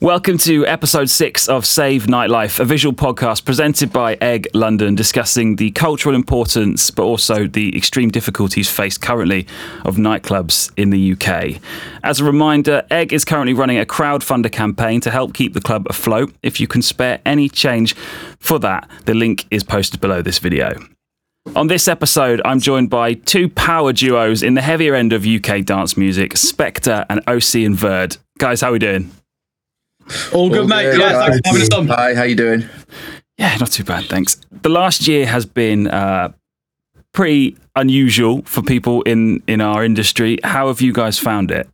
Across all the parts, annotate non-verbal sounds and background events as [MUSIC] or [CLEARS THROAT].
Welcome to episode six of Save Nightlife, a visual podcast presented by Egg London, discussing the cultural importance but also the extreme difficulties faced currently of nightclubs in the UK. As a reminder, Egg is currently running a crowdfunder campaign to help keep the club afloat. If you can spare any change for that, the link is posted below this video. On this episode, I'm joined by two power duos in the heavier end of UK dance music, Spektre and OC and Verde. Guys, how are we doing? All good, mate. good. Yeah, thanks for having us on. Hi, how you doing? Yeah, not too bad, thanks. The last year has been uh, pretty unusual for people in in our industry. How have you guys found it?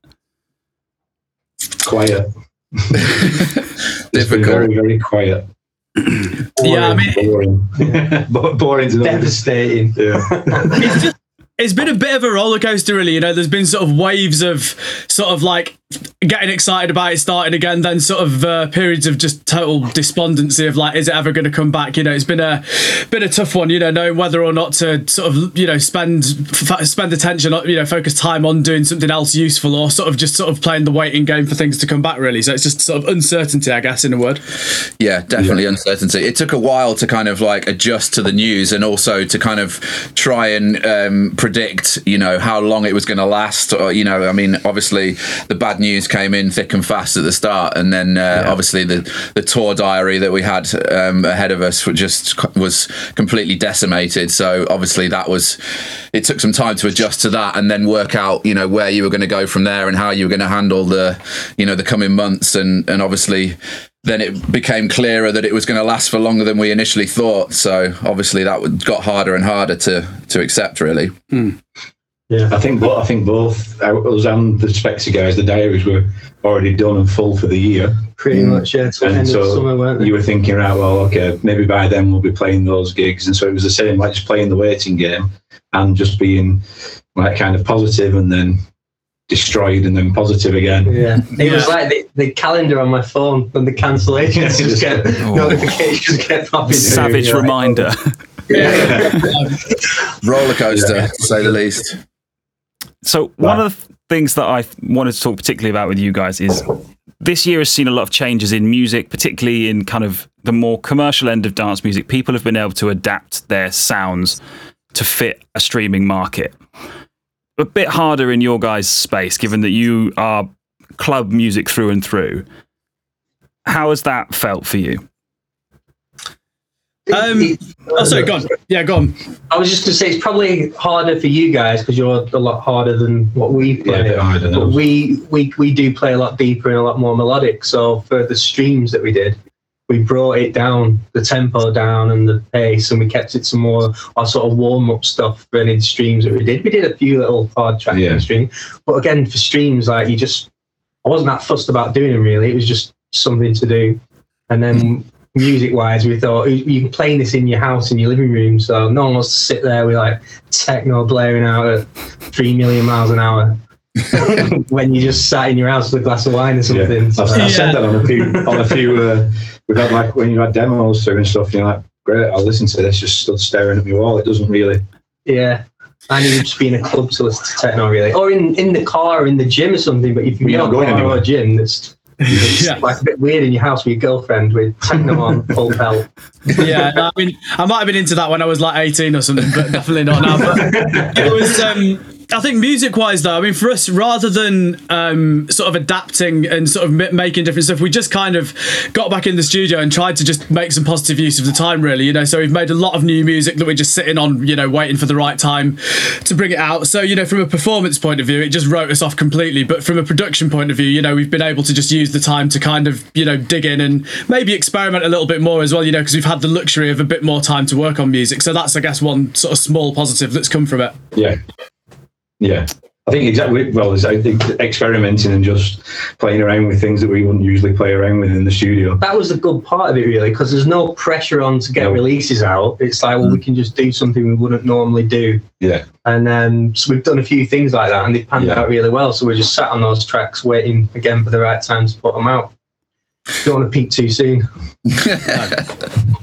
quiet. [LAUGHS] Difficult. very, very quiet. [CLEARS THROAT] Yeah, I mean, boring. [LAUGHS] Boring to devastating. Yeah. it's just it's been a bit of a roller coaster, really. You know, there's been sort of waves of sort of like getting excited about it starting again, then sort of uh, periods of just total despondency of like, is it ever going to come back? You know, it's been a been a tough one. You know, knowing whether or not to sort of you know spend f- spend attention, you know, focus time on doing something else useful, or sort of just sort of playing the waiting game for things to come back. Really, so it's just sort of uncertainty, I guess, in a word. Yeah, definitely uncertainty. It took a while to kind of like adjust to the news and also to kind of try and um, predict, you know, how long it was going to last. Or, you know, I mean, obviously the bad news came in thick and fast at the start, and then uh, obviously the the tour diary that we had um, ahead of us was just was completely decimated. So obviously that was it took some time to adjust to that and then work out, you know, where you were going to go from there and how you were going to handle the, you know, the coming months and and obviously then it became clearer that it was going to last for longer than we initially thought. So obviously that got harder and harder to to accept. Really, yeah. I think both. I think both uh, us and the Spexy guys, the diaries were already done and full for the year. Pretty mm. much, yeah. And so summer. You were thinking, right? Well, okay, maybe by then we'll be playing those gigs, and so it was the same, like just playing the waiting game and just being like kind of positive and then destroyed and then positive again. yeah, it Yeah. was like the, the calendar on my phone and the cancellations [LAUGHS] just get notifications kept popping. through. Savage You're like, reminder. [LAUGHS] [LAUGHS] roller coaster to say the least. So one of the things that I wanted to talk particularly about with you guys is this year has seen a lot of changes in music, particularly in kind of the more commercial end of dance music. People have been able to adapt their sounds to fit a streaming market. A bit harder in your guys' space, given that you are club music through and through. How has that felt for you? Um, oh, sorry, go on. Yeah, go on. I was just going to say it's probably harder for you guys because you're a lot harder than what we Yeah, a play. bit harder than but us. we, we we do play a lot deeper and a lot more melodic. So for the streams that we did, we brought it down, the tempo down and the pace, and we kept it to more our sort of warm up stuff for any streams that we did. We did a few little hard tracks Yeah. in the stream, but again for streams like you just, I wasn't that fussed about doing them really. It was just something to do, and then. Music wise, we thought you can play this in your house, in your living room, so no one wants to sit there with like techno blaring out at three million miles an hour [LAUGHS] when you just sat in your house with a glass of wine or Yeah. something. I've, I've said that on a few on a few. Uh, we've had like when you had demos through and stuff. You're like, great, I'll listen to this. Just stood staring at my wall. It doesn't really. Yeah. I need to just be in a club to listen to techno, really, or in, in the car, or in the gym or something. But if you're You're not going to a gym, that's Yeah. like a bit weird in your house with your girlfriend with techno on [LAUGHS] full pelt. yeah, I mean, I might have been into that when I was like 18 or something, but definitely not now. But [LAUGHS] it was, um, I think, music wise, though, I mean, for us, rather than um, sort of adapting and sort of m- making different stuff, we just kind of got back in the studio and tried to just make some positive use of the time, really, you know. So we've made a lot of new music that we're just sitting on, you know, waiting for the right time to bring it out. So, you know, from a performance point of view, it just wrote us off completely. But from a production point of view, you know, we've been able to just use the time to kind of, you know, dig in and maybe experiment a little bit more as well, you know, because we've had the luxury of a bit more time to work on music. So that's, I guess, one sort of small positive that's come from it. Yeah, yeah. I think exactly. Well, it's, I experimenting and just playing around with things that we wouldn't usually play around with in the studio. That was the good part of it, really, because there's no pressure on to get No. releases out. It's like, well, we can just do something we wouldn't normally do. Yeah, And um, so we've done a few things like that, and they've panned Yeah. out really well. So we're just sat on those tracks, waiting again for the right time to put them out. Don't want to peak too soon. [LAUGHS]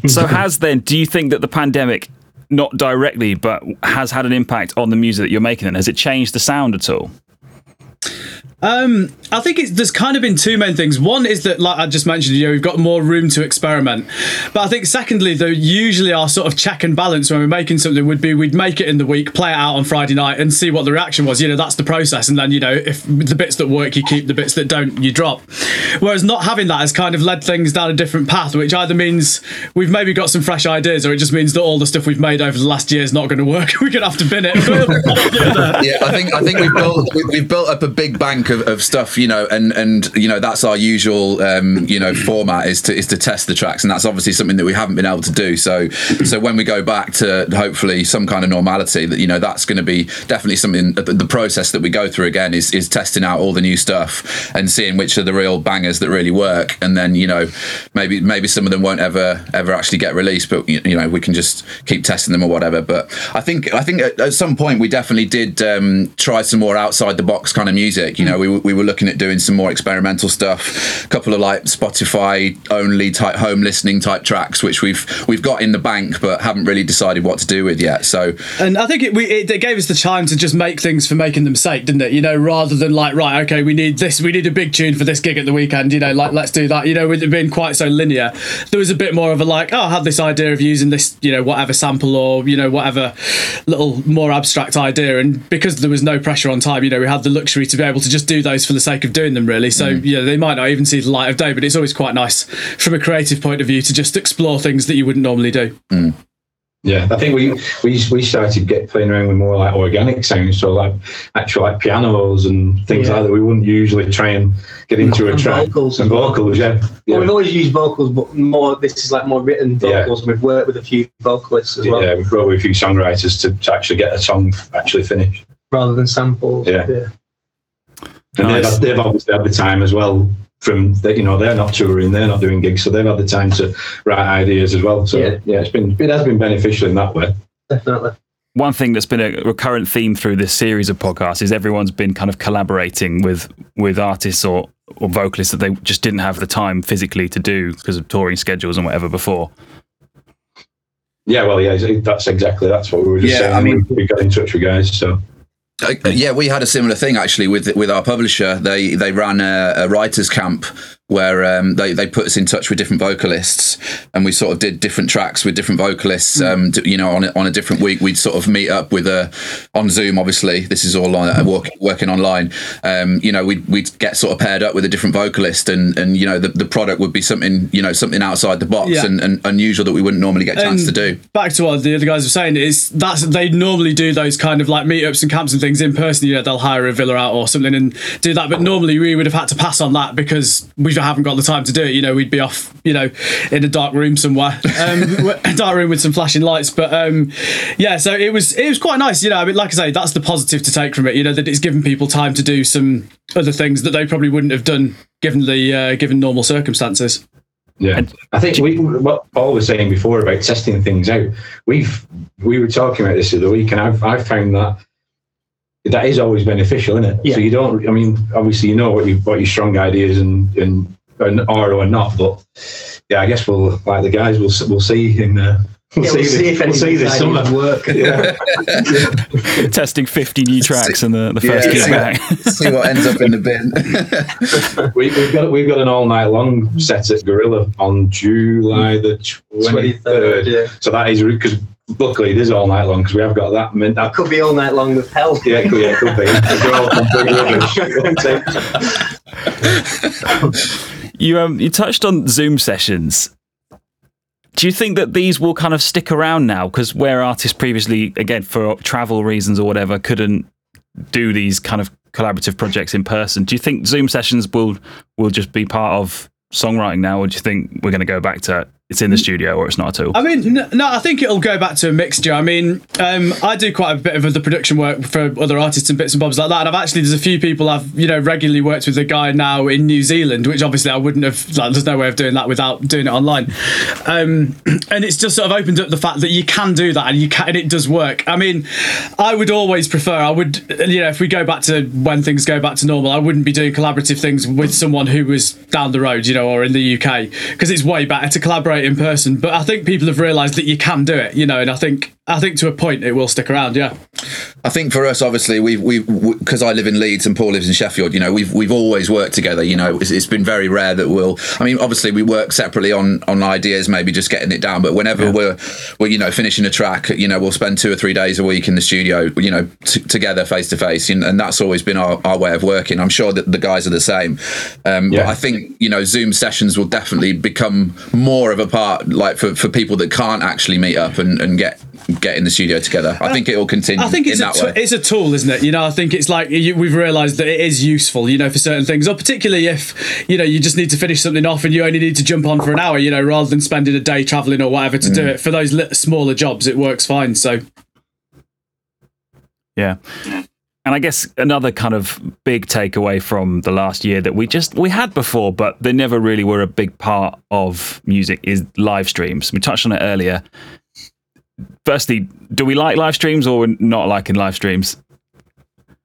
So has then? Do you think that the pandemic, not directly, but has had an impact on the music that you're making? And has it changed the sound at all? Um, I think it's there's kind of been two main things. One is that, like I just mentioned, you know, we've got more room to experiment. But I think secondly, though, usually our sort of check and balance when we're making something would be we'd make it in the week, play it out on Friday night, and see what the reaction was. You know, that's the process. And then you know, if the bits that work, you keep the bits that don't, you drop. Whereas not having that has kind of led things down a different path, which either means we've maybe got some fresh ideas, or it just means that all the stuff we've made over the last year is not going to work. [LAUGHS] We're going to have to bin it. [LAUGHS] yeah, I think I think we've built we've built up a big bank of, of stuff, you know, and and you know that's our usual um, you know format is to is to test the tracks, and that's obviously something that we haven't been able to do. So so when we go back to hopefully some kind of normality, that you know that's going to be definitely something. The, the process that we go through again is is testing out all the new stuff and seeing which are the real bangers that really work, and then you know maybe maybe some of them won't ever ever actually get released, but you know we can just keep testing them or whatever. But I think I think at, at some point we definitely did um, try some more outside the box kind of music. You know, we, we were looking at doing some more experimental stuff, a couple of like Spotify only type home listening type tracks, which we've we've got in the bank but haven't really decided what to do with yet. So, and I think it, we, it, it gave us the time to just make things for making them sake, didn't it? You know, rather than like right, okay, we need this, we need a big tune for this gig at the weekend. You know, like let's do that. You know, with it being quite so linear, there was a bit more of a like, oh, I had this idea of using this, you know, whatever sample or you know whatever little more abstract idea, and because there was no pressure on time, you know, we had the luxury to be able to just do those for the sake of doing them, really. So mm. yeah, they might not even see the light of day, but it's always quite nice from a creative point of view to just explore things that you wouldn't normally do. Mm. Yeah, I think we we we started get playing around with more like organic sounds, so like actual like pianos and things yeah. like that. We wouldn't usually try and get into and a track. Vocals and vocals, yeah. Well, yeah. we've always used vocals, but more this is like more written vocals. Yeah. We've worked with a few vocalists as well. Yeah, we've worked with a few songwriters to, to actually get a song actually finished rather than samples. Yeah. Yeah. And nice. they've, they've obviously had the time as well from the, you know they're not touring, they're not doing gigs, so they've had the time to write ideas as well. So yeah, yeah it's been it has been beneficial in that way. Definitely. One thing that's been a recurrent theme through this series of podcasts is everyone's been kind of collaborating with with artists or or vocalists that they just didn't have the time physically to do because of touring schedules and whatever before. Yeah, well, yeah, that's exactly that's what we were just yeah, saying. I mean, we got in touch with guys, so uh, yeah, we had a similar thing actually with with our publisher. They they ran a, a writers camp where um, they they put us in touch with different vocalists, and we sort of did different tracks with different vocalists. Mm. Um, to, you know, on a, on a different week, we'd sort of meet up with a on Zoom. Obviously, this is all on, uh, work, working online. Um, you know, we'd we'd get sort of paired up with a different vocalist, and and you know the, the product would be something you know something outside the box yeah. and, and, unusual that we wouldn't normally get a chance to do. Back to what the other guys were saying is that's they normally do those kind of like meetups and camps and things in person. You know, they'll hire a villa out or something and do that. But normally we would have had to pass on that because we haven't got the time to do it. You know, we'd be off, you know, in a dark room somewhere, um, [LAUGHS] a dark room with some flashing lights. But um, yeah, so it was it was quite nice. You know, I mean, like I say, that's the positive to take from it. You know, that it's given people time to do some other things that they probably wouldn't have done given the uh, given normal circumstances. Yeah, I think we what Paul was saying before about testing things out. We've we were talking about this the other week, and I've I've found that that is always beneficial, isn't it? Yeah. So you don't. I mean, obviously, you know what you what your strong ideas and and and are or not, but yeah, I guess we'll like the guys. We'll we'll see in. Uh, We'll, yeah, see, we'll see, if we'll see this summer. Work. [LAUGHS] Yeah. [LAUGHS] Testing 50 new tracks in the, the first yeah, see, back. [LAUGHS] see what ends up in the bin. we, have got we've got an all night long set at Gorilla on July the 23rd. 23rd yeah. So that is because luckily it is all night long because we have got that. I mean, that could be all night long with hell. Yeah, it could, yeah, it could be. [LAUGHS] you um you touched on Zoom sessions do you think that these will kind of stick around now? Because where artists previously, again, for travel reasons or whatever, couldn't do these kind of collaborative projects in person. Do you think Zoom sessions will will just be part of songwriting now, or do you think we're going to go back to it's in the studio or it's not at all? I mean, no, I think it'll go back to a mixture. I mean, um, I do quite a bit of the production work for other artists and bits and bobs like that. And I've actually, there's a few people I've, you know, regularly worked with a guy now in New Zealand, which obviously I wouldn't have, like, there's no way of doing that without doing it online. Um, [CLEARS THROAT] and it's just sort of opened up the fact that you can do that and you can, and it does work. I mean, I would always prefer, I would, you know, if we go back to when things go back to normal, I wouldn't be doing collaborative things with someone who was down the road, you know, or in the UK, because it's way better to collaborate in person. But I think people have realised that you can do it, you know, and I think I think to a point it will stick around. Yeah. I think for us, obviously, we've we because I live in Leeds and Paul lives in Sheffield. You know, we've we've always worked together. You know, it's, it's been very rare that we'll. I mean, obviously, we work separately on on ideas, maybe just getting it down. But whenever yeah. we're we're you know finishing a track, you know, we'll spend two or three days a week in the studio. You know, t- together face to face, and that's always been our, our way of working. I'm sure that the guys are the same. Um, yeah. But I think you know, Zoom sessions will definitely become more of a part, like for for people that can't actually meet up and, and get get in the studio together. I think it will continue. I think it's a t- it's a tool, isn't it? You know, I think it's like you, we've realised that it is useful. You know, for certain things, or particularly if you know you just need to finish something off and you only need to jump on for an hour. You know, rather than spending a day travelling or whatever to mm. do it. For those little, smaller jobs, it works fine. So, yeah. And I guess another kind of big takeaway from the last year that we just we had before, but they never really were a big part of music is live streams. We touched on it earlier firstly, do we like live streams or not liking live streams?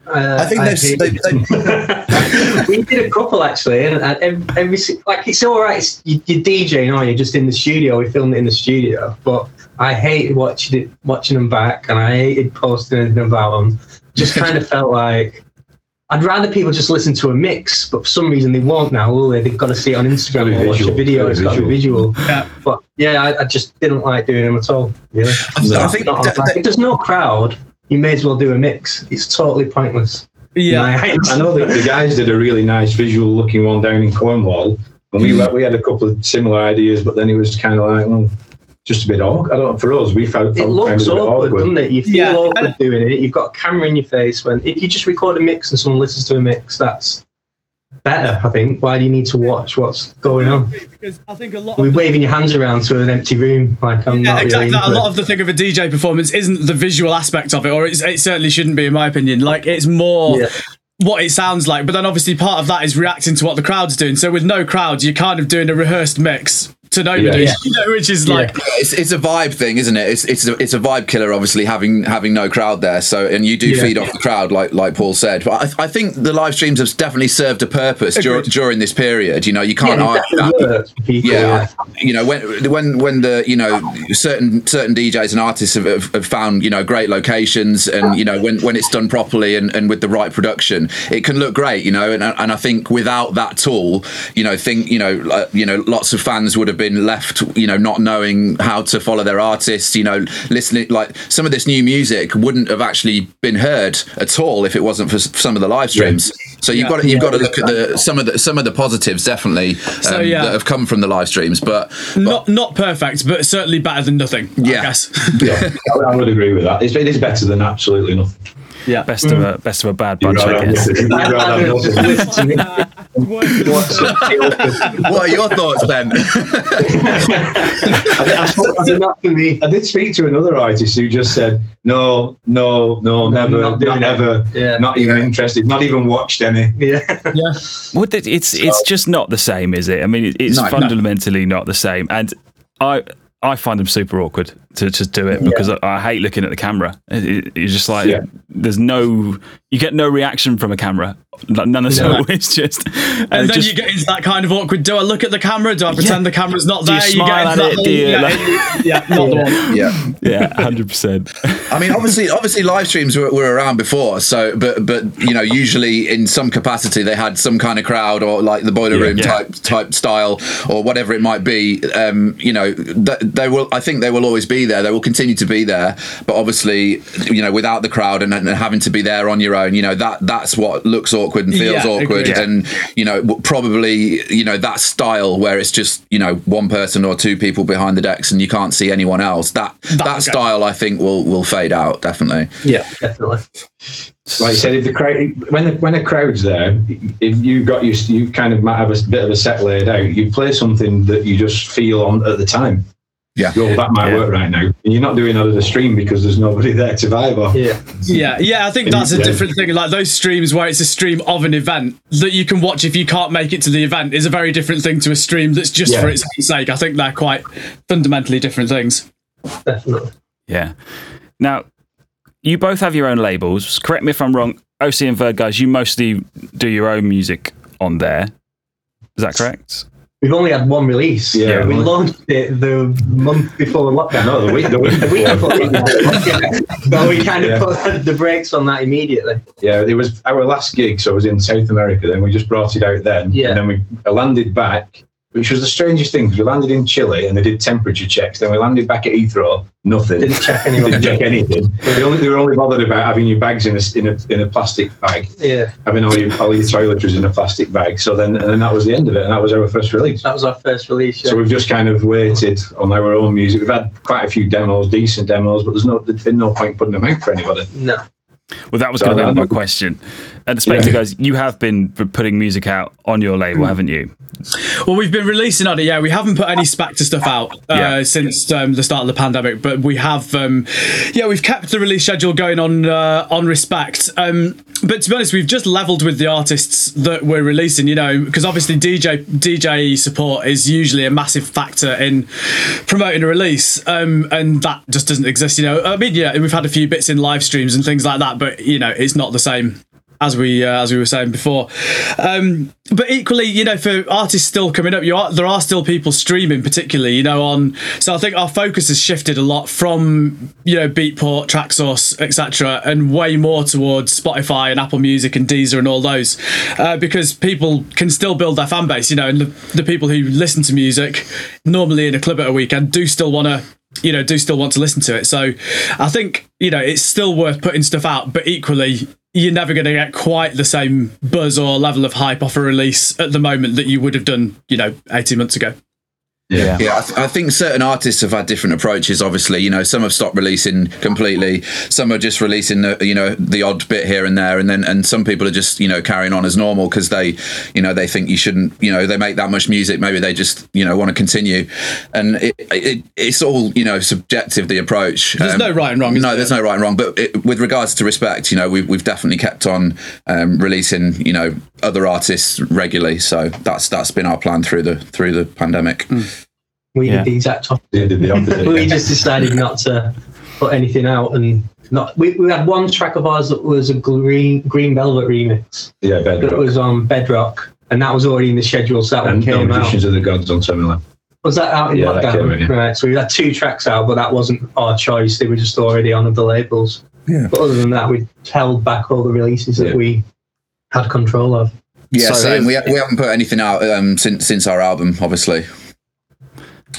Uh, I think I they, they, [LAUGHS] we did a couple actually, and, and every, like it's all right. It's, you, you're DJing, or you're just in the studio. We filmed it in the studio, but I hated watching it, watching them back, and I hated posting anything about them. Just kind of felt like I'd rather people just listen to a mix, but for some reason they won't now, will they? They've got to see it on Instagram or watch a video. It's got to be visual. Yeah. But yeah, I, I, just didn't like doing them at all. Really. No, I think if there's no crowd, you may as well do a mix. It's totally pointless. Yeah, I know that the guys did a really nice visual looking one down in Cornwall, and we mm. we had a couple of similar ideas, but then it was kind of like, well, just a bit awkward. I don't know, for us, we felt it looks awkward, awkward, doesn't it? You feel yeah. awkward doing it. You've got a camera in your face. When if you just record a mix and someone listens to a mix, that's better. I think. Why do you need to watch what's going on? Because I think a lot. We're waving your hands around to an empty room. Like I'm yeah, not exactly. Really a lot of the thing of a DJ performance isn't the visual aspect of it, or it certainly shouldn't be, in my opinion. Like it's more. Yeah what it sounds like. But then obviously part of that is reacting to what the crowd's doing. So with no crowd, you're kind of doing a rehearsed mix to nobody, yeah. you know, which is like yeah. it's, it's a vibe thing, isn't it? It's it's a, it's a vibe killer, obviously having having no crowd there. So and you do yeah. feed off the crowd, like like Paul said. But I, I think the live streams have definitely served a purpose dur- during this period. You know, you can't yeah, you know when when when the you know certain certain DJs and artists have, have, have, found you know great locations and you know when when it's done properly and, and with the right production, it can look great. You know, and and I think without that tool, you know, think you know uh, you know lots of fans would have been left, you know, not knowing how to follow their artists, you know, listening like some of this new music wouldn't have actually been heard at all if it wasn't for some of the live streams. Yeah. So you've yeah. got to, you've yeah, got to look at the some of the some of the positives definitely um, so, yeah. that have come from the live streams, but, but, not not perfect, but certainly better than nothing. [LAUGHS] Yeah, I guess. yeah, I would agree with that. It's, it is better than absolutely nothing. Yeah, best of a best of a bad bunch, I guess. [LAUGHS] what are your thoughts, Ben? [LAUGHS] I, I, I, did speak to another artist who just said, "No, no, no, never, not, not never, yeah. not even yeah. interested, not even watched any." Yeah, yeah. Well, it's so, it's just not the same, is it? I mean, it's no, fundamentally no. not the same, and I I find them super awkward to just do it because yeah. I, I, hate looking at the camera. It, it, it's just like yeah. there's no, you get no reaction from a camera, none at all. [LAUGHS] It's just, and, and then just, you get into that kind of awkward. Do I look at the camera? Do I pretend yeah. the camera's not there? Do you, you smile at it? Do you, yeah, like, yeah, not the one. [LAUGHS] Yeah, yeah, hundred percent. I mean, obviously, obviously, live streams were, were around before. So, but but you know, usually in some capacity they had some kind of crowd or like the boiler room type type style or whatever it might be. Um, you know, th- they will. I think they will always be there. They will continue to be there. But obviously, you know, without the crowd and, and having to be there on your own, you know, that that's what looks awkward and feels yeah, awkward. Yeah. And you know, probably you know that style where it's just you know one person or two people behind the decks and you can't see anyone else. That that, that style, I think, will will fade out definitely. Yeah, definitely. Like you said, if the crowd when the, when a crowd's there, if you've got you you kind of might have a bit of a set laid out. You play something that you just feel on at the time. Yeah, Yo, that might yeah. work right now. And you're not doing that at a stream because there's nobody there to vibe off. Yeah, yeah, yeah. I think that's a different thing. Like those streams where it's a stream of an event that you can watch if you can't make it to the event is a very different thing to a stream that's just yeah. for its own sake. I think they're quite fundamentally different things. Definitely. Yeah. Now, you both have your own labels. Correct me if I'm wrong. OC and Verde guys, you mostly do your own music on there. Is that correct? We've only had one release. Yeah. we launched it the month before lockdown. No, the week, the week The week before lockdown. [LAUGHS] so we kind of Yeah. put the brakes on that immediately. Yeah, it was our last gig, so it was in South America. Then we just brought it out then, Yeah. and then we landed back, which was the strangest thing because we landed in Chile and they did temperature checks. Then we landed back at Heathrow, nothing. Didn't check anyone. Didn't check [LAUGHS] anything. They, only, they were only bothered about having your bags in a in a, in a plastic bag, Yeah, having all your all your toiletries in a plastic bag. So then, and then that was the end of it, and that was our first release. that was our first release. Yeah. So we've just kind of waited on our own music. We've had quite a few demos, decent demos, but there's no there's been no point putting them out for anybody. no, Well, that was So going to be my question. And the Spektre Yeah. guys, you have been putting music out on your Hmm. label, haven't you? Well, we've been releasing on it. Yeah, we haven't put any Spektre stuff out uh, Yeah. since um, the start of the pandemic, but we have. Um, yeah, we've kept the release schedule going on uh, on Respekt. Um, but to be honest, we've just leveled with the artists that we're releasing. You know, because obviously DJ DJ support is usually a massive factor in promoting a release, um, and that just doesn't exist. You know, I mean, yeah, we've had a few bits in live streams and things like that, but you know, it's not the same as we uh, as we were saying before. Um, but equally, you know, for artists still coming up, you are there are still people streaming, particularly, you know, on. So I think our focus has shifted a lot from you know Beatport, Traxsource, etc., and way more towards Spotify and Apple Music and Deezer and all those, uh, because people can still build their fan base, you know, and the, the people who listen to music normally in a club at a weekend do still want to you know do still want to listen to it so i think you know it's still worth putting stuff out but equally you're never going to get quite the same buzz or level of hype off a release at the moment that you would have done you know 18 months ago Yeah. Yeah, I, th- I think certain artists have had different approaches. Obviously, you know, some have stopped releasing completely. Some are just releasing, the, you know, the odd bit here and there, and then and some people are just, you know, carrying on as normal because they, you know, they think you shouldn't, you know, they make that much music. Maybe they just, you know, want to continue, and it, it it's all, you know, subjective. The approach. There's no right and wrong, is No, there? there's no right and wrong. But it, with regards to Respekt, you know, we've we've definitely kept on um, releasing, you know, other artists regularly. So that's that's been our plan through the through the pandemic. Hmm. we Yeah. did the exact opposite. Did the opposite. [LAUGHS] we just decided not to put anything out and not. We, we had one track of ours that was a green Green Velvet remix yeah, that was on Bedrock, and that was already in the schedule. So that one and no came out. Magicians of the Gods on Similar. Was that out in Yeah, that lockdown? came out, yeah. Right. So we had two tracks out, but that wasn't our choice. They were just already on the labels. Yeah. But other than that, we held back all the releases that we had control of. Yeah, So same. We, we haven't put anything out um, since since our album, obviously.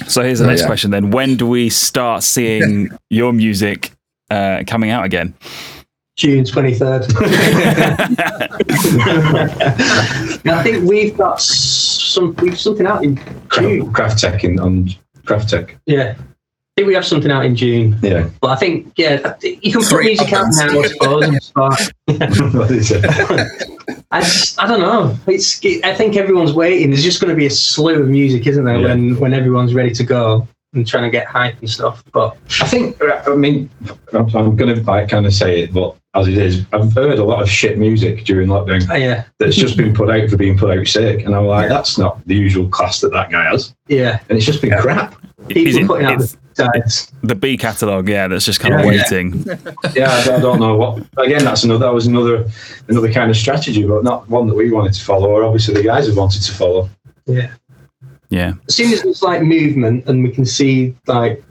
So here's the next yeah. question then. When do we start seeing [LAUGHS] your music uh, coming out again? June 23rd. [LAUGHS] I think we've got some we've something out in June. Craft Tech in, on Craft Tech. Yeah. I think we have something out in June. Yeah. But I think, yeah, you can put Three music out now, I suppose. [LAUGHS] and start. What is it? I just, I don't know. It's, I think everyone's waiting. There's just going to be a slew of music, isn't there, Yeah. when when everyone's ready to go and trying to get hype and stuff. But I think, I mean, I'm, I'm going to like kind of say it, but as it is, I've heard a lot of shit music during lockdown uh, yeah, that's just been put out for being put out sake. And I'm like, that's not the usual class that that guy has. yeah. And it's just been crap. Is People it- putting out it's the sides. the B catalogue, yeah, that's just kind of Yeah, yeah. waiting. [LAUGHS] Yeah, I, I don't know what. Again, that's another. That was another another kind of strategy, but not one that we wanted to follow, or obviously the guys have wanted to follow. Yeah. Yeah. As soon as it's like movement and we can see like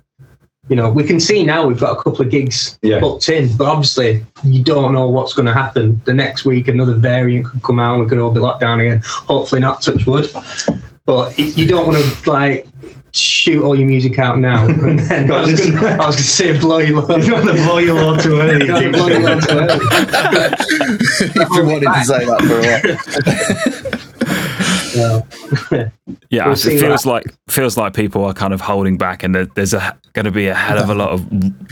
you know, we can see now we've got a couple of gigs Yeah. booked in, but obviously you don't know what's going to happen. The next week, another variant could come out and we could all be locked down again. Hopefully not, touch wood. But you don't want to like shoot all your music out now. [LAUGHS] And then I was going to say blow your load. You don't want to blow your load too early. You don't want to blow your load too early. [LAUGHS] You've been wanting to say that for a while. [LAUGHS] No. [LAUGHS] Yeah, We'll it feels that. like feels like people are kind of holding back, and there, there's a going to be a hell of a lot of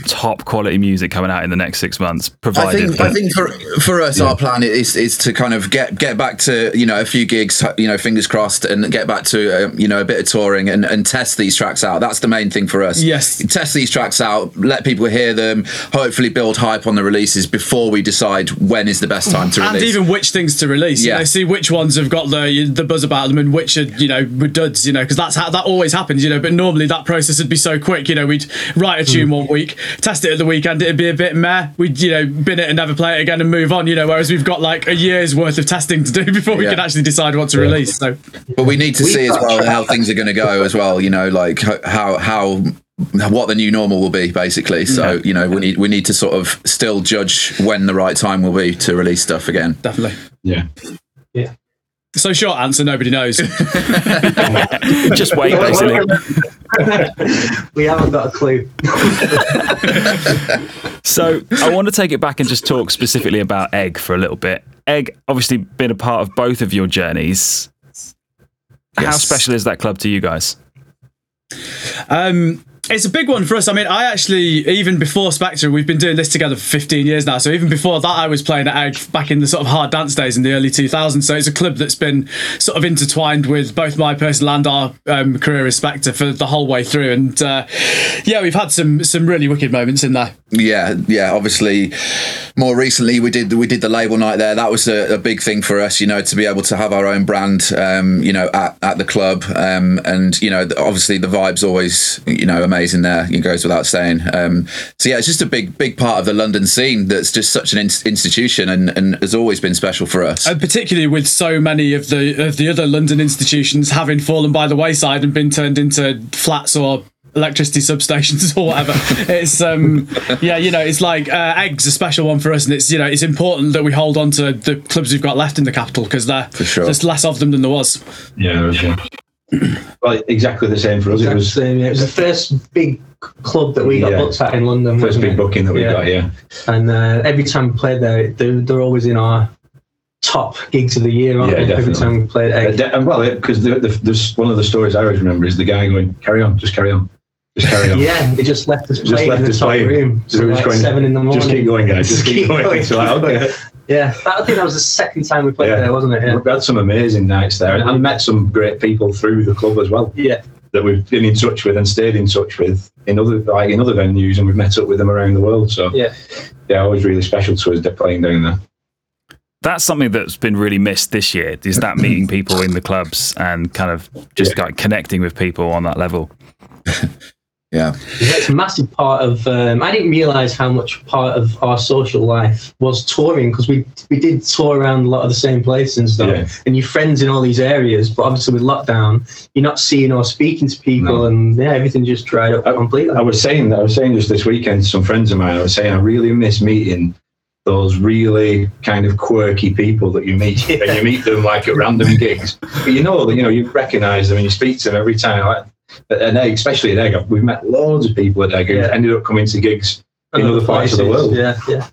top quality music coming out in the next six months. I Provided, think I think for for us, our plan is is to kind of get get back to you know a few gigs, you know, fingers crossed, and get back to um, you know a bit of touring and, and test these tracks out. That's the main thing for us. Yes. test these tracks out, let people hear them, hopefully build hype on the releases before we decide when is the best time to release and even which things to release. Yeah. You know, see which ones have got the the buzz about them and which are you know were duds. You know, because that's how that always happens. You know, but normally that process would be so quick. You know, we'd write a tune Hmm. one week, test it at the weekend, it'd be a bit meh. We'd you know bin it and never play it again and move on. You know, whereas we've got like a year's worth of testing to do [LAUGHS] before we Yeah. can actually decide what to release. So But we need to We've see as well how things are going to go as well. You know, like how how what the new normal will be basically. So you know, we need we need to sort of still judge when the right time will be to release stuff again. definitely. Yeah yeah. So short answer, nobody knows. [LAUGHS] Just wait, basically. [LAUGHS] we haven't got a clue. [LAUGHS] So I want to take it back and just talk specifically about Egg for a little bit. Egg, obviously, been a part of both of your journeys. How special is that club to you guys? Um, it's a big one for us. I mean, I actually, even before Spektre, we've been doing this together for 15 years now. So even before that, I was playing at Egg back in the sort of hard dance days in the early 2000s. So it's a club that's been sort of intertwined with both my personal and our um, career as Spektre for the whole way through. And uh, yeah, we've had some some really wicked moments in there. Yeah, yeah. Obviously, more recently we did we did the label night there. That was a, a big thing for us, you know, to be able to have our own brand, um, you know, at, at the club, um, and you know, obviously the vibes always, you know, amazing there. It goes without saying. Um, so yeah, it's just a big big part of the London scene that's just such an in- institution and, and has always been special for us. And particularly with so many of the of the other London institutions having fallen by the wayside and been turned into flats or electricity [LAUGHS] substations or whatever. it's um yeah, you know, it's like uh, eggs a special one for us, and it's you know it's important that we hold on to the clubs we've got left in the capital because sure. there's less of them than there was. Yeah, there was, yeah. Well, exactly the same for us. It was Same, yeah. It was the first big club that we got Yeah. booked at in London. first big it? booking that we Yeah. got. Yeah, And uh, every time we played there, they're, they're always in our top gigs of the year, aren't Yeah, they? Every time we played Uh, de- and well, because the, the, there's one of the stories I always remember is the guy going, "Carry on, just carry on, just carry [LAUGHS] on." Yeah, they just left us Just left in the us top playing. room. So So like just going, seven in the morning. Just keep going, guys. Just [LAUGHS] keep going. So like, okay. Yeah, that, I think that was the second time we played Yeah. there, wasn't it? Yeah. We've had some amazing nights there, and I met some great people through the club as well yeah. that we've been in touch with and stayed in touch with in other like in other venues, and we've met up with them around the world. So Yeah. yeah, always really special to us playing down there. That's something that's been really missed this year. Is that meeting people in the clubs and kind of just like connecting with people on that level? [LAUGHS] yeah, Yeah, it's a massive part of. Um, I didn't realize how much part of our social life was touring because we we did tour around a lot of the same places and stuff. Yeah. And your friends in all these areas, but obviously with lockdown, you're not seeing or speaking to people, No. and yeah, everything just dried up I- completely. I was saying that I was saying just this weekend to some friends of mine. I was saying I really miss meeting those really kind of quirky people that you meet, [LAUGHS] and you meet them like at random gigs. But you know that you know you recognise them and you speak to them every time. Like, at Egg, uh, especially at Egg, we've met loads of people at Egg who Yeah. ended up coming to gigs in other parts of the world. Yeah, yeah.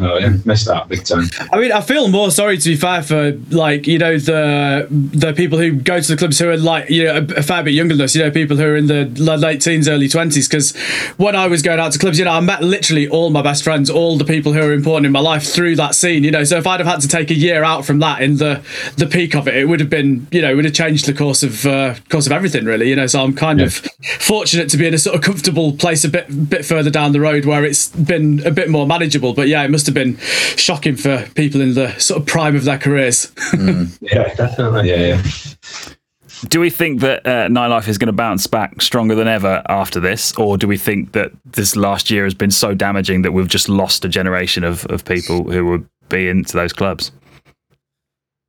Oh yeah, missed that big time. I mean, I feel more sorry to be fair for like you know the the people who go to the clubs who are like you know a, a fair bit younger than us. You know, people who are in the late teens, early twenties. Because when I was going out to clubs, you know, I met literally all my best friends, all the people who are important in my life through that scene. You know, so if I'd have had to take a year out from that in the the peak of it, it would have been you know it would have changed the course of uh, course of everything really. You know, so I'm kind of fortunate to be in a sort of comfortable place a bit bit further down the road where it's been a bit more manageable. But yeah, it must have been shocking for people in the sort of prime of their careers. [LAUGHS] Yeah, Definitely. yeah, yeah. Do we think that uh, nightlife is going to bounce back stronger than ever after this, or do we think that this last year has been so damaging that we've just lost a generation of, of people who would be into those clubs?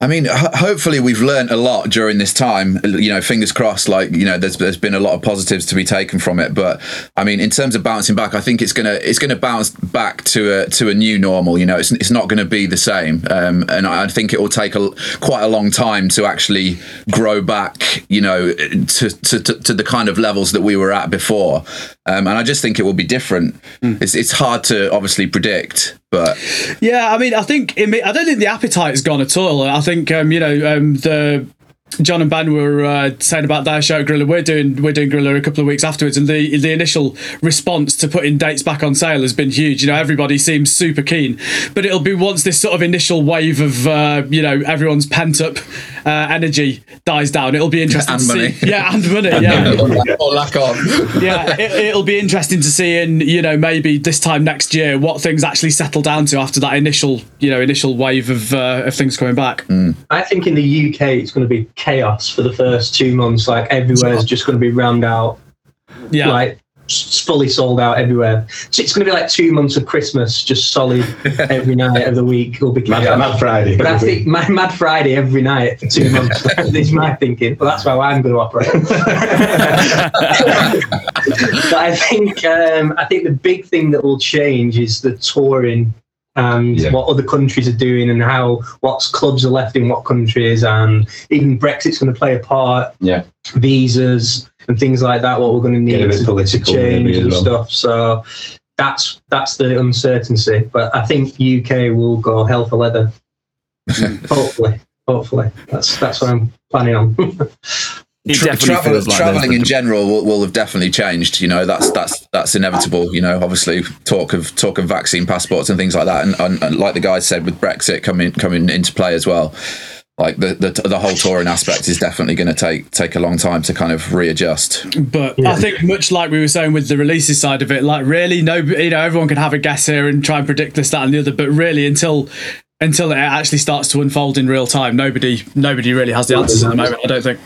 I mean, ho- hopefully we've learned a lot during this time. You know, fingers crossed. Like you know, there's there's been a lot of positives to be taken from it. But I mean, in terms of bouncing back, I think it's gonna it's gonna bounce back to a to a new normal. You know, it's it's not going to be the same. Um, and I think it will take a quite a long time to actually grow back. You know, to to to, to the kind of levels that we were at before. Um, and I just think it will be different. It's it's hard to obviously predict, but Yeah, I mean, I think I don't think the appetite's gone at all. I think um, you know um, the John and Ben were uh, saying about their show at Gorilla. We're doing we're doing Gorilla a couple of weeks afterwards, and the the initial response to putting dates back on sale has been huge. You know, everybody seems super keen, but it'll be once this sort of initial wave of uh, you know everyone's pent up uh, energy dies down. It'll be interesting And to money. see. Yeah, and money. Yeah, or, lack, or lack of. yeah. It, it'll be interesting to see in you know maybe this time next year what things actually settle down to after that initial you know initial wave of uh, of things coming back. I think in the UK it's going to be chaos for the first two months. Like everywhere's just going to be rammed out, Yeah. like s- fully sold out everywhere. So it's going to be like two months of Christmas, just solid [LAUGHS] every night of the week. Will be Mad. Mad Friday. But I think Mad, Mad Friday every night for two months [LAUGHS] is my thinking. But that's how I'm going to operate. [LAUGHS] but I think um, I think the big thing that will change is the touring and Yeah. what other countries are doing and how what clubs are left in what countries and even Brexit's going to play a part. Yeah. Visas and things like that. What we're going to need to political change and well. stuff. So that's that's the uncertainty. But I think UK will go hell for leather. [LAUGHS] hopefully, hopefully that's that's what I'm planning on. [LAUGHS] It Tra- definitely travel- feels like traveling in general will, will have definitely changed. You know, that's that's that's inevitable. You know, obviously talk of talk of vaccine passports and things like that, and, and, and like the guys said with Brexit coming coming into play as well. Like the the, the whole touring aspect is definitely going to take take a long time to kind of readjust. But I think much like we were saying with the releases side of it, like really, no, you know, everyone can have a guess here and try and predict this, that, and the other. But really, until until it actually starts to unfold in real time, nobody nobody really has the answers at the moment. I don't think.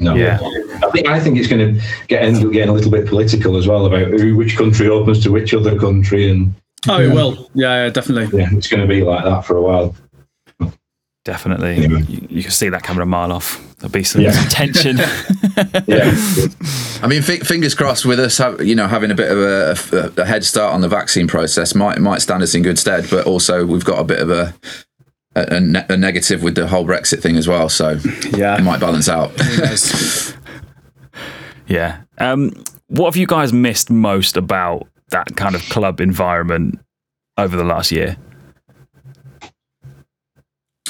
No. Yeah. I think I think it's going to get end up getting a little bit political as well about who, which country opens to which other country, and Oh, it will. Yeah, yeah, definitely. yeah, it's going to be like that for a while. Definitely. Anyway. You, you can see that coming a mile off. There'll be some, Yeah. [LAUGHS] tension. [LAUGHS] Yeah, I mean, f- fingers crossed with us, have, you know, having a bit of a, a, a head start on the vaccine process might might stand us in good stead. But also, we've got a bit of a a, a ne- a negative with the whole Brexit thing as well, so yeah, it might balance out. [LAUGHS] yeah. Um, what have you guys missed most about that kind of club environment over the last year?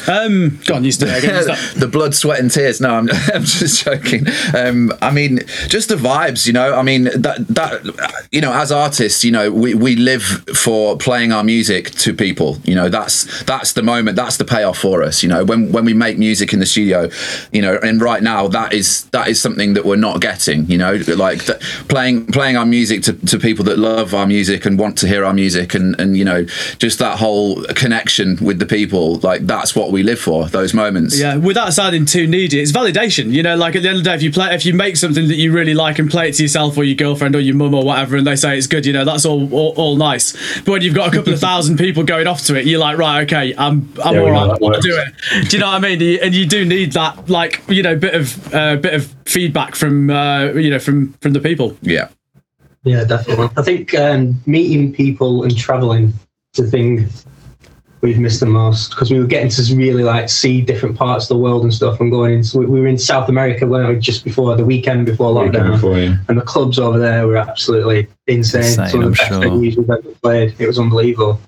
Um, go on, you start [LAUGHS] the blood, sweat, and tears. No, I'm, [LAUGHS] I'm just joking. Um, I mean, just the vibes. You know, I mean that that you know, as artists, you know, we, we live for playing our music to people. You know, that's that's the moment. That's the payoff for us. You know, when when we make music in the studio, you know, and right now that is that is something that we're not getting. You know, like th- playing playing our music to, to people that love our music and want to hear our music, and and you know, just that whole connection with the people. Like that's what we live for. Those moments. Yeah, without sounding too needy, it's validation. You know, like at the end of the day, if you play, if you make something that you really like and play it to yourself or your girlfriend or your mum or whatever, and they say it's good, you know, that's all all, all nice. But when you've got a couple of thousand [LAUGHS] people going off to it, you're like, right, okay, I'm I'm Yeah, we all know right, that I'll works. do it. Do you know what I mean? And you do need that, like, you know, bit of uh, bit of feedback from uh, you know from from the people. Yeah. Yeah, definitely. I think um, meeting people and traveling is the thing we've missed the most because we were getting to really like see different parts of the world and stuff and going into we we were in South America weren't we, just before the weekend before Weekend lockdown before, yeah. and the clubs over there were absolutely insane. Insane, Some of I'm the best sure. venues we've ever played. It was unbelievable.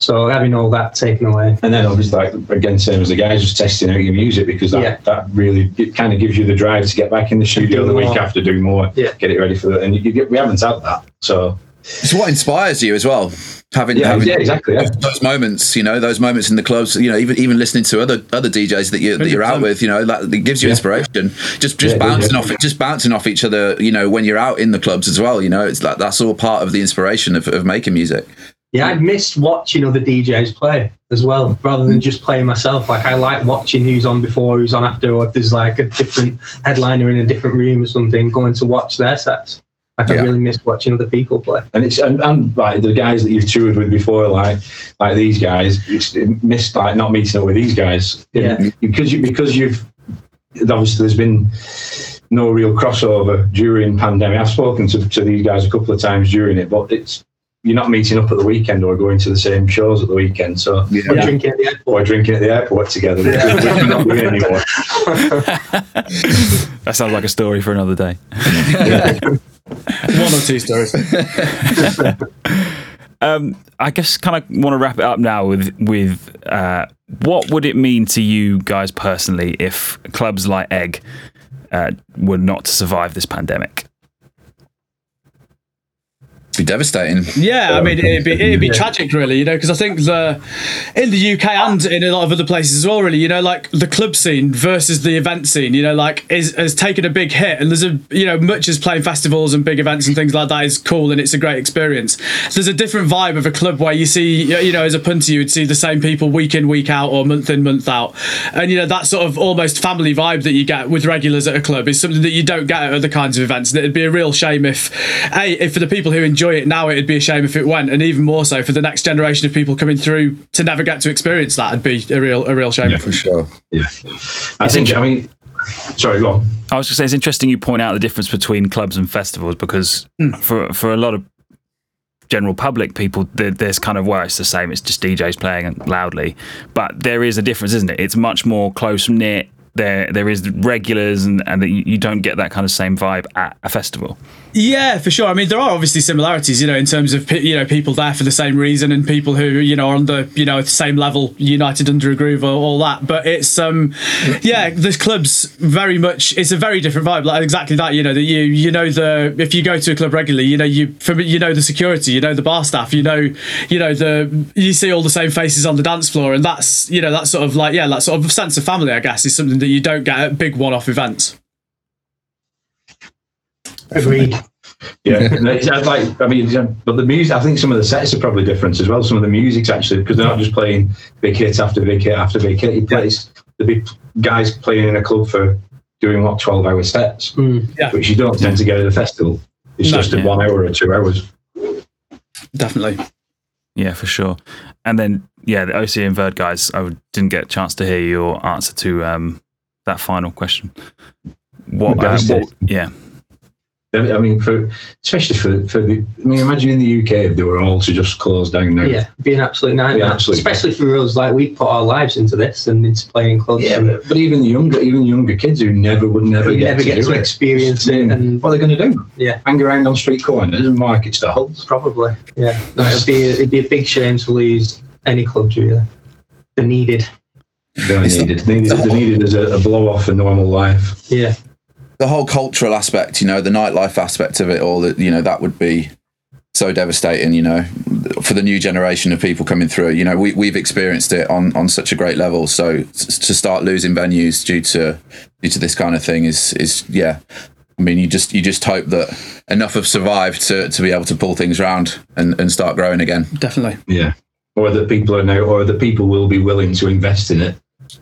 So having all that taken away. And then obviously, like again, same as the guys, just testing out your music because that, Yeah. that really it kind of gives you the drive to get back in the studio Do the week after, do more, Yeah. get it ready for that. And you, you, we haven't had that, so It's what inspires you as well. Having, yeah, having yeah, exactly. Yeah. those moments, you know, those moments in the clubs, you know, even even listening to other other DJs that you that you're out with, you know, that, that gives you Yeah. inspiration. Just just Yeah, bouncing yeah. off it, just bouncing off each other, you know, when you're out in the clubs as well. You know, it's like that's all part of the inspiration of, of making music. Yeah, I missed watching other DJs play as well, rather than just playing myself. Like I like watching who's on before, who's on after, or if there's like a different headliner in a different room or something, going to watch their sets. Like I really miss watching other people play. And it's and, and like the guys that you've toured with before, like like these guys, it's it missed like not meeting up with these guys. Yeah. because you because you've obviously there's been no real crossover during pandemic. I've spoken to, to these guys a couple of times during it, but it's you're not meeting up at the weekend or going to the same shows at the weekend. So Or Yeah. drinking at the airport. or drinking at the airport together, which we're [LAUGHS] not doing anymore. [LAUGHS] That sounds like a story for another day. [LAUGHS] One or two stories. [LAUGHS] Um, I guess kind of want to wrap it up now with with uh, what would it mean to you guys personally if clubs like Egg uh, were not to survive this pandemic? Be devastating. Yeah, I mean, it'd be it'd be tragic, really, you know, because I think the in the UK and in a lot of other places as well, really, you know, like the club scene versus the event scene, you know, like is has taken a big hit, and there's a you know, much as playing festivals and big events and things like that is cool and it's a great experience. There's a different vibe of a club where you see, you know, as a punter, you would see the same people week in, week out, or month in, month out, and you know, that sort of almost family vibe that you get with regulars at a club is something that you don't get at other kinds of events, and it'd be a real shame if, a, if for the people who enjoy enjoy it now, it'd be a shame if it went, and even more so for the next generation of people coming through to never get to experience that. It'd be a real, a real shame. Yeah, for sure. Yeah, I think. I mean, sorry, go on. I was going to say it's interesting you point out the difference between clubs and festivals because mm. for for a lot of general public people there's kind of where it's the same it's just djs playing loudly but there is a difference isn't it it's much more close knit there there is regulars and and you don't get that kind of same vibe at a festival yeah, for sure. I mean, there are obviously similarities, you know, in terms of you know people there for the same reason and people who you know are on the you know the same level, united under a groove, or all that. But it's um, yeah, the clubs very much. It's a very different vibe. Like exactly that, you know, that you you know the if you go to a club regularly, you know you from you know the security, you know the bar staff, you know you know the you see all the same faces on the dance floor, and that's you know that sort of like yeah, that sort of sense of family, I guess, is something that you don't get at big one-off events. Agreed. yeah, [LAUGHS] like I mean, but the music. I think some of the sets are probably different as well. Some of the music's actually because they're not just playing big hit after big hit after big hit. He plays the big guys playing in a club for doing what twelve hour sets, mm, yeah. which you don't tend to get at a festival. It's no, just a yeah. one hour or two hours. Definitely. Yeah, for sure. And then yeah, the OC and Verde guys. I didn't get a chance to hear your answer to um, that final question. What? Uh, what yeah. I mean, for especially for, for the, I mean, imagine in the UK if they were all to just close down now. Yeah, be an absolute nightmare. Absolute especially for us, like we put our lives into this and into playing clubs. Yeah, but, but, even younger, even younger kids who never would never get never to, get to it. experience it. And what are they going to do? Yeah, hang around on street corners and market stalls. Probably. Yeah, no, it'd be a, it'd be a big shame to lose any clubs really. They're needed. They're needed. They're needed, they're needed as a, a blow off in normal life. Yeah the whole cultural aspect, you know, the nightlife aspect of it all, that you know, that would be so devastating, you know, for the new generation of people coming through. You know, we we've experienced it on on such a great level. So to start losing venues due to due to this kind of thing is is yeah. I mean, you just you just hope that enough have survived to, to be able to pull things around and, and start growing again. Definitely. Yeah. Or that people are now, or that people will be willing to invest in it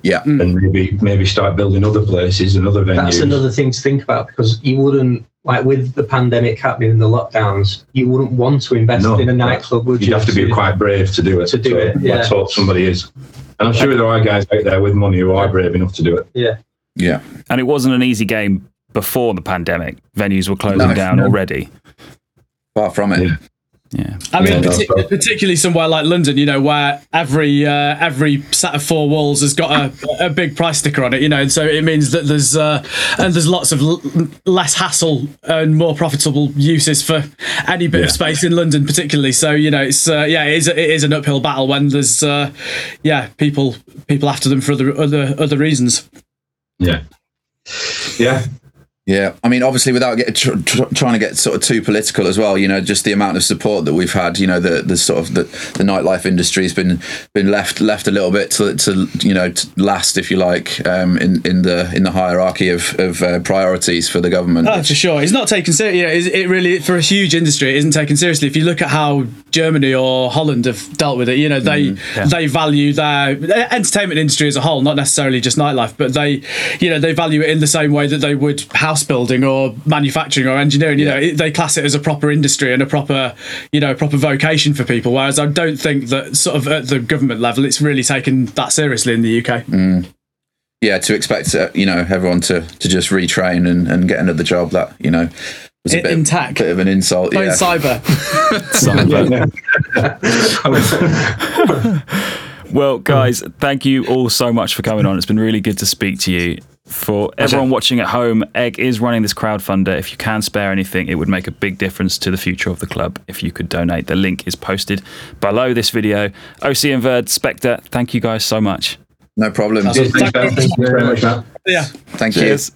yeah, mm. and maybe maybe start building other places and other venues. That's another thing to think about because you wouldn't like with the pandemic happening and the lockdowns, you wouldn't want to invest no, in a nightclub, would you? You'd have to be quite brave to do it. To do so it, yeah. Let's hope somebody is. And I'm sure there are guys out there with money who are brave enough to do it. Yeah. Yeah. And it wasn't an easy game before the pandemic. Venues were closing no, down no. already. Far from it. Yeah. Yeah, I mean, yeah, partic- particularly somewhere like London, you know, where every uh, every set of four walls has got a, a big price sticker on it, you know, and so it means that there's uh, and there's lots of l- less hassle and more profitable uses for any bit yeah. of space in London, particularly. So you know, it's uh, yeah, it is it is an uphill battle when there's uh, yeah people people after them for other other other reasons. Yeah, yeah, yeah, I mean, obviously, without get, tr- tr- trying to get sort of too political as well, you know, just the amount of support that we've had, you know, the the sort of the, the nightlife industry has been been left left a little bit to, to you know to last, if you like, um, in in the in the hierarchy of of uh, priorities for the government. Oh, for sure, it's not taken seriously. You know, it really for a huge industry, it isn't taken seriously. If you look at how Germany or Holland have dealt with it, you know, they mm, yeah. they value their entertainment industry as a whole, not necessarily just nightlife, but they, you know, they value it in the same way that they would house house building or manufacturing or engineering. You yeah. know, they class it as a proper industry and a proper, you know, proper vocation for people. Whereas I don't think that sort of at the government level, it's really taken that seriously in the UK. Mm. Yeah, to expect uh, you know everyone to to just retrain and, and get another job that you know was a in, bit, in tech. bit of an insult. yeah. cyber. [LAUGHS] [LAUGHS] cyber. [LAUGHS] well, guys, thank you all so much for coming on. It's been really good to speak to you. For everyone watching at home, Egg is running this crowdfunder. If you can spare anything, it would make a big difference to the future of the club if you could donate. The link is posted below this video. OC and Verde, Spektre, thank you guys so much. No problem. Cheers, thanks, Phil. Thank you very much, Matt. Yeah. Thank you. Cheers.